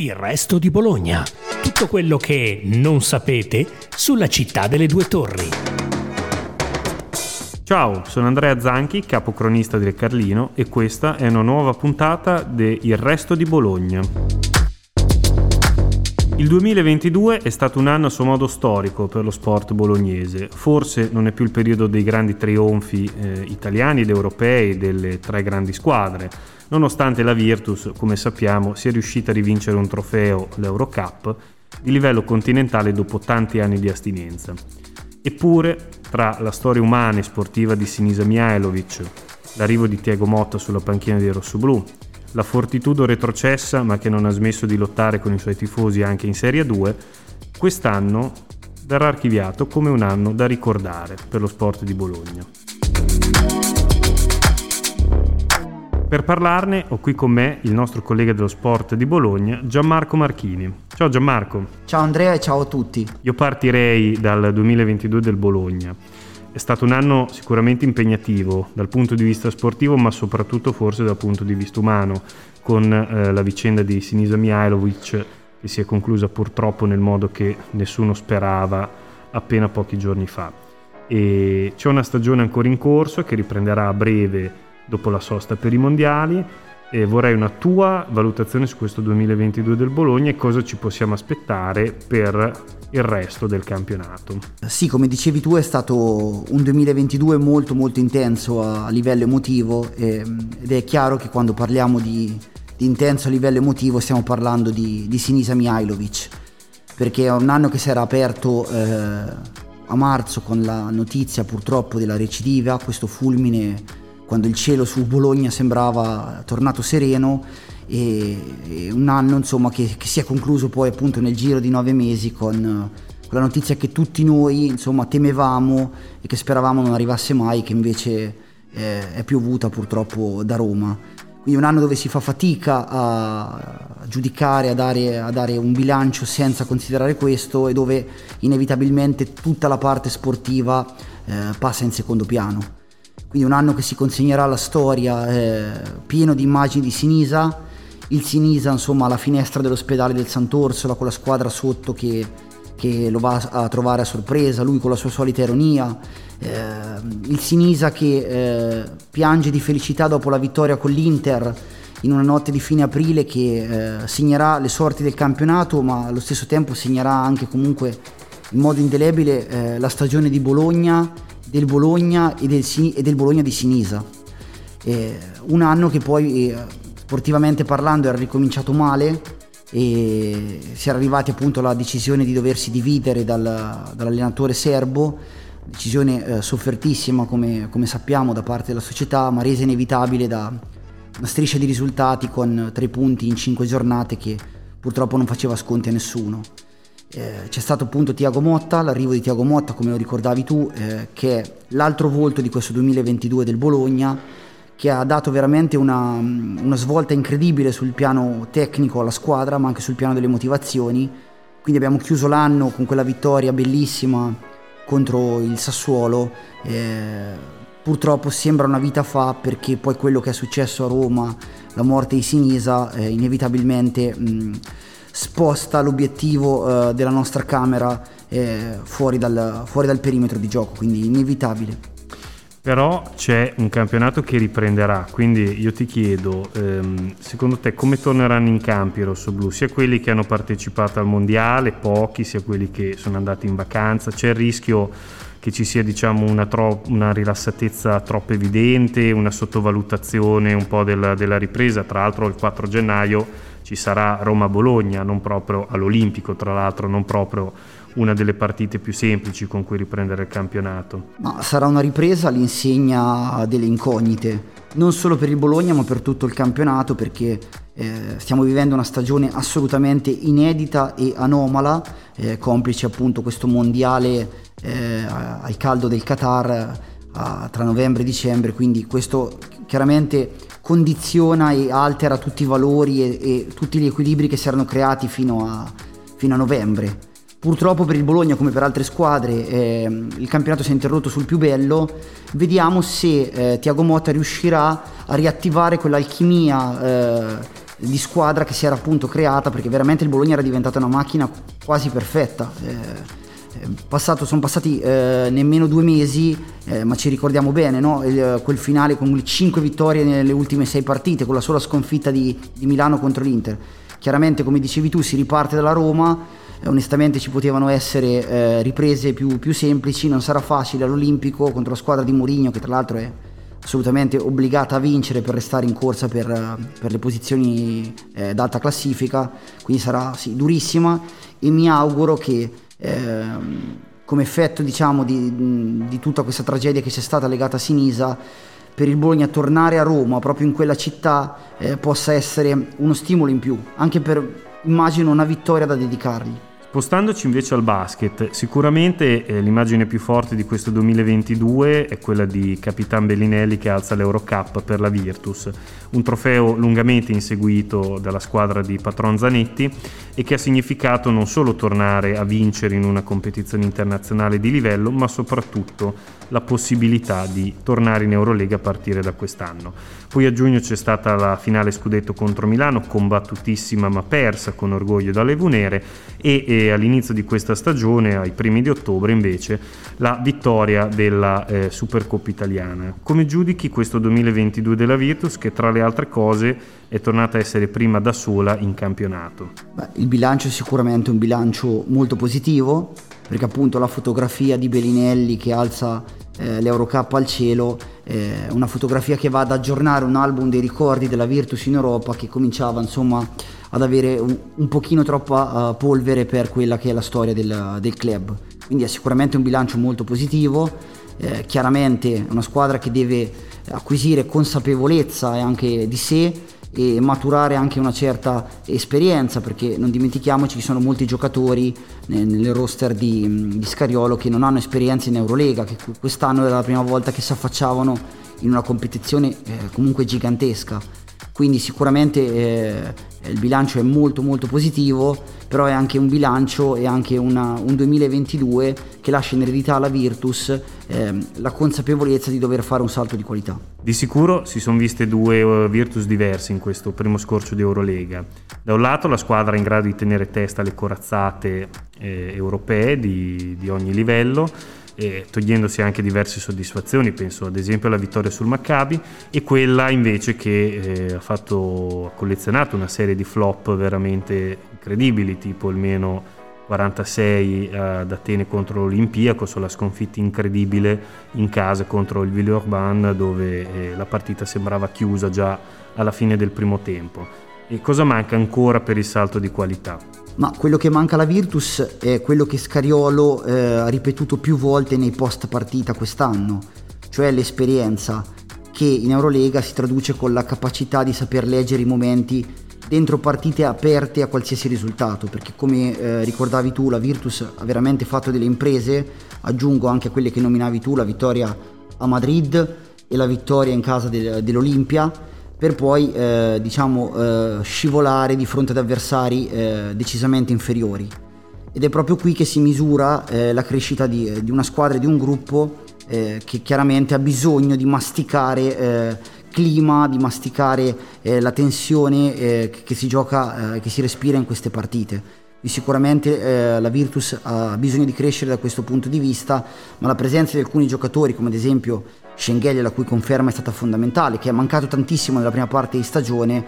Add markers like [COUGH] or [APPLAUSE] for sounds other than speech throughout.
Il resto di Bologna. Tutto quello che non sapete sulla città delle due torri. Ciao, sono Andrea Zanchi, capocronista del Carlino e questa è una nuova puntata di Il resto di Bologna. Il 2022 è stato un anno a suo modo storico per lo sport bolognese. Forse non è più il periodo dei grandi trionfi eh, italiani ed europei delle tre grandi squadre, nonostante la Virtus, come sappiamo, sia riuscita a rivincere un trofeo, l'Eurocup, di livello continentale dopo tanti anni di astinenza. Eppure, tra la storia umana e sportiva di Sinisa Mihailovic, l'arrivo di Tiago Motta sulla panchina dei rossoblù, la Fortitudo retrocessa ma che non ha smesso di lottare con i suoi tifosi anche in Serie 2, quest'anno verrà archiviato come un anno da ricordare per lo sport di Bologna. Per parlarne ho qui con me il nostro collega dello sport di Bologna, Gianmarco Marchini. Ciao Gianmarco. Ciao Andrea e ciao a tutti. Io partirei dal 2022 del Bologna. È stato un anno sicuramente impegnativo dal punto di vista sportivo, ma soprattutto forse dal punto di vista umano, con eh, la vicenda di Sinisa Mihailovic che si è conclusa purtroppo nel modo che nessuno sperava appena pochi giorni fa. E c'è una stagione ancora in corso che riprenderà a breve dopo la sosta per i mondiali e vorrei una tua valutazione su questo 2022 del Bologna e cosa ci possiamo aspettare per il resto del campionato. Sì, come dicevi tu è stato un 2022 molto molto intenso a livello emotivo ehm, ed è chiaro che quando parliamo di, di intenso a livello emotivo stiamo parlando di, di, Sinisa Mihailovic perché è un anno che si era aperto eh, a marzo con la notizia purtroppo della recidiva, questo fulmine quando il cielo su Bologna sembrava tornato sereno e, un anno insomma, che, che, si è concluso poi appunto nel giro di nove mesi con, con la notizia che tutti noi insomma, temevamo e che speravamo non arrivasse mai, che invece eh, è piovuta purtroppo da Roma. Quindi un anno dove si fa fatica a giudicare, a dare, a dare, un bilancio senza considerare questo e dove inevitabilmente tutta la parte sportiva eh, passa in secondo piano. Quindi un anno che si consegnerà alla storia eh, pieno di immagini di Sinisa, il Sinisa insomma alla finestra dell'ospedale del Sant'Orsola con la squadra sotto che, che, lo va a trovare a sorpresa, lui con la sua solita ironia, eh, il Sinisa che eh, piange di felicità dopo la vittoria con l'Inter in una notte di fine aprile che eh, segnerà le sorti del campionato ma allo stesso tempo segnerà anche comunque in modo indelebile eh, la stagione di Bologna del Bologna e del, e del Bologna di Sinisa. Eh, un anno che poi eh, sportivamente parlando era ricominciato male e si era arrivati appunto alla decisione di doversi dividere dal, dall'allenatore serbo, decisione eh, soffertissima come, come, sappiamo da parte della società, ma resa inevitabile da una striscia di risultati con tre punti in cinque giornate che purtroppo non faceva sconti a nessuno. Eh, c'è stato appunto Tiago Motta, l'arrivo di Tiago Motta, come lo ricordavi tu, eh, che è l'altro volto di questo 2022 del Bologna, che ha dato veramente una, una, svolta incredibile sul piano tecnico alla squadra, ma anche sul piano delle motivazioni. Quindi abbiamo chiuso l'anno con quella vittoria bellissima contro il Sassuolo. Eh, purtroppo sembra una vita fa perché poi quello che è successo a Roma, la morte di Sinisa, eh, inevitabilmente... Mh, sposta l'obiettivo eh, della nostra camera eh, fuori, dal, fuori dal perimetro di gioco, quindi inevitabile. Però c'è un campionato che riprenderà, quindi io ti chiedo, ehm, secondo te come torneranno in campo i rossoblù? Sia quelli che hanno partecipato al mondiale, pochi, sia quelli che sono andati in vacanza? C'è il rischio che ci sia diciamo, una, tro- una, rilassatezza troppo evidente, una sottovalutazione un po' della, della ripresa? Tra l'altro il 4 gennaio ci sarà Roma-Bologna, non proprio all'Olimpico, tra l'altro non proprio una delle partite più semplici con cui riprendere il campionato. Ma sarà una ripresa all'insegna delle incognite, non solo per il Bologna ma per tutto il campionato perché eh, stiamo vivendo una stagione assolutamente inedita e anomala, eh, complice appunto questo mondiale eh, al caldo del Qatar tra novembre e dicembre, quindi questo chiaramente condiziona e altera tutti i valori e, e tutti gli equilibri che si erano creati fino a, fino a novembre. Purtroppo per il Bologna, come per altre squadre, eh, il campionato si è interrotto sul più bello. Vediamo se eh, Tiago Motta riuscirà a riattivare quell'alchimia eh, di squadra che si era appunto creata perché veramente il Bologna era diventata una macchina quasi perfetta. Eh, passato, sono passati eh, nemmeno due mesi, eh, ma ci ricordiamo bene, no? Il, quel finale con le 5 vittorie nelle ultime 6 partite, con la sola sconfitta di, di, Milano contro l'Inter. Chiaramente, come dicevi tu, si riparte dalla Roma, eh, onestamente ci potevano essere eh, riprese più, più, semplici, non sarà facile all'Olimpico contro la squadra di Mourinho, che tra l'altro è assolutamente obbligata a vincere per restare in corsa per, per le posizioni eh, d'alta classifica, quindi sarà sì, durissima e mi auguro che Ehm, come effetto diciamo, di, di, tutta questa tragedia che c'è stata legata a Sinisa, per il Bologna tornare a Roma, proprio in quella città, eh, possa essere uno stimolo in più, anche per, immagino, una vittoria da dedicargli. Spostandoci invece al basket, sicuramente eh, l'immagine più forte di questo 2022 è quella di Capitan Bellinelli che alza l'Eurocup per la Virtus, un trofeo lungamente inseguito dalla squadra di Patron Zanetti e che ha significato non solo tornare a vincere in una competizione internazionale di livello, ma soprattutto la possibilità di tornare in Eurolega a partire da quest'anno. Poi a giugno c'è stata la finale scudetto contro Milano, combattutissima ma persa con orgoglio dalle Vunere e, e all'inizio di questa stagione, ai primi di ottobre invece, la vittoria della eh, Supercoppa italiana. Come giudichi questo 2022 della Virtus che tra le altre cose è tornata a essere prima da sola in campionato? Beh, il bilancio è sicuramente un bilancio molto positivo perché appunto la fotografia di Bellinelli che alza eh, l'Eurocup al cielo è una fotografia che va ad aggiornare un album dei ricordi della Virtus in Europa che cominciava insomma ad avere un, un pochino troppa uh, polvere per quella che è la storia del, del club quindi è sicuramente un bilancio molto positivo eh, chiaramente una squadra che deve acquisire consapevolezza anche di sé e maturare anche una certa esperienza perché non dimentichiamoci che ci sono molti giocatori nel roster di, di Scariolo che non hanno esperienza in Eurolega che quest'anno era la prima volta che si affacciavano in una competizione eh, comunque gigantesca quindi sicuramente eh, il bilancio è molto molto positivo però è anche un bilancio e anche una, un 2022 che lascia in eredità alla Virtus eh, la consapevolezza di dover fare un salto di qualità. Di sicuro si sono viste due uh, Virtus diverse in questo primo scorcio di Eurolega. Da un lato la squadra in grado di tenere testa alle corazzate eh, europee di, di ogni livello, eh, togliendosi anche diverse soddisfazioni, penso ad esempio alla vittoria sul Maccabi, e quella invece che eh, ha, fatto, ha collezionato una serie di flop veramente incredibili, tipo almeno 46 ad Atene contro l'Olimpiakos, la sconfitta incredibile in casa contro il Villeurbanne dove eh, la partita sembrava chiusa già alla fine del primo tempo. E cosa manca ancora per il salto di qualità? Ma quello che manca alla Virtus è quello che Scariolo eh, ha ripetuto più volte nei post partita quest'anno, cioè l'esperienza che in Eurolega si traduce con la capacità di saper leggere i momenti dentro partite aperte a qualsiasi risultato, perché come eh, ricordavi tu la Virtus ha veramente fatto delle imprese, aggiungo anche a quelle che nominavi tu, la vittoria a Madrid e la vittoria in casa del, dell'Olimpia, per poi eh, diciamo eh, scivolare di fronte ad avversari eh, decisamente inferiori. Ed è proprio qui che si misura eh, la crescita di, di, una squadra di un gruppo eh, che chiaramente ha bisogno di masticare clima, di masticare eh, la tensione eh, che si gioca, eh, che si respira in queste partite. E sicuramente eh, la Virtus ha bisogno di crescere da questo punto di vista, ma la presenza di alcuni giocatori, come ad esempio Schengelli, la cui conferma è stata fondamentale, che è mancato tantissimo nella prima parte di stagione,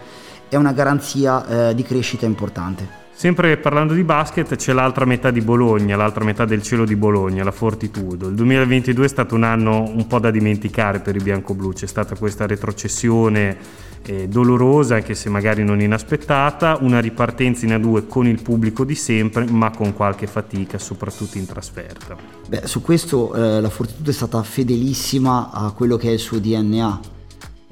è una garanzia eh, di crescita importante. Sempre parlando di basket c'è l'altra metà di Bologna, l'altra metà del cielo di Bologna, la Fortitudo. Il 2022 è stato un anno un po' da dimenticare per i bianco-blu, c'è stata questa retrocessione eh, dolorosa anche se magari non inaspettata, una ripartenza in A2 con il pubblico di sempre ma con qualche fatica soprattutto in trasferta. Beh, su questo eh, la Fortitudo è stata fedelissima a quello che è il suo DNA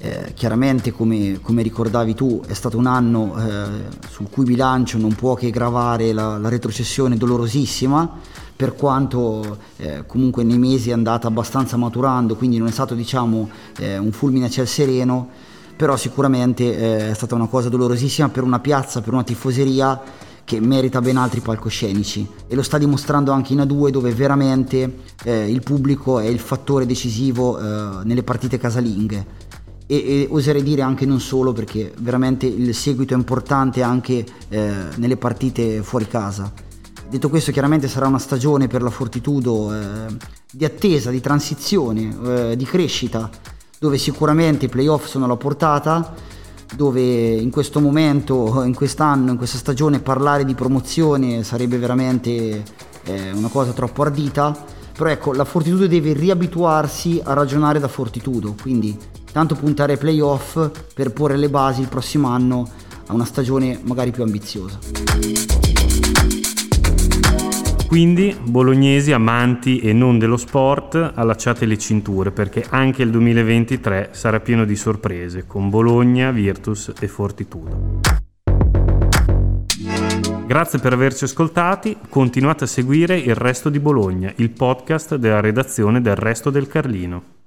eh, chiaramente come, come, ricordavi tu è stato un anno eh, sul cui bilancio non può che gravare la, la retrocessione dolorosissima per quanto eh, comunque nei mesi è andata abbastanza maturando quindi non è stato diciamo eh, un fulmine a ciel sereno però sicuramente eh, è stata una cosa dolorosissima per una piazza, per una tifoseria che merita ben altri palcoscenici. E lo sta dimostrando anche in A2 dove veramente eh, il pubblico è il fattore decisivo nelle partite casalinghe. E, e, oserei dire anche non solo perché veramente il seguito è importante anche eh, nelle partite fuori casa. Detto questo chiaramente sarà una stagione per la Fortitudo eh, di attesa, di transizione, eh, di crescita, dove sicuramente i playoff sono alla portata, dove in questo momento, [LAUGHS] in quest'anno, in questa stagione parlare di promozione sarebbe veramente eh, una cosa troppo ardita, però ecco la Fortitudo deve riabituarsi a ragionare da Fortitudo, quindi tanto puntare ai playoff per porre le basi il prossimo anno a una stagione magari più ambiziosa. Quindi, bolognesi amanti e non dello sport, allacciate le cinture perché anche il 2023 sarà pieno di sorprese con Bologna, Virtus e Fortitudo. Grazie per averci ascoltati, continuate a seguire il Resto di Bologna, il podcast della redazione del Resto del Carlino.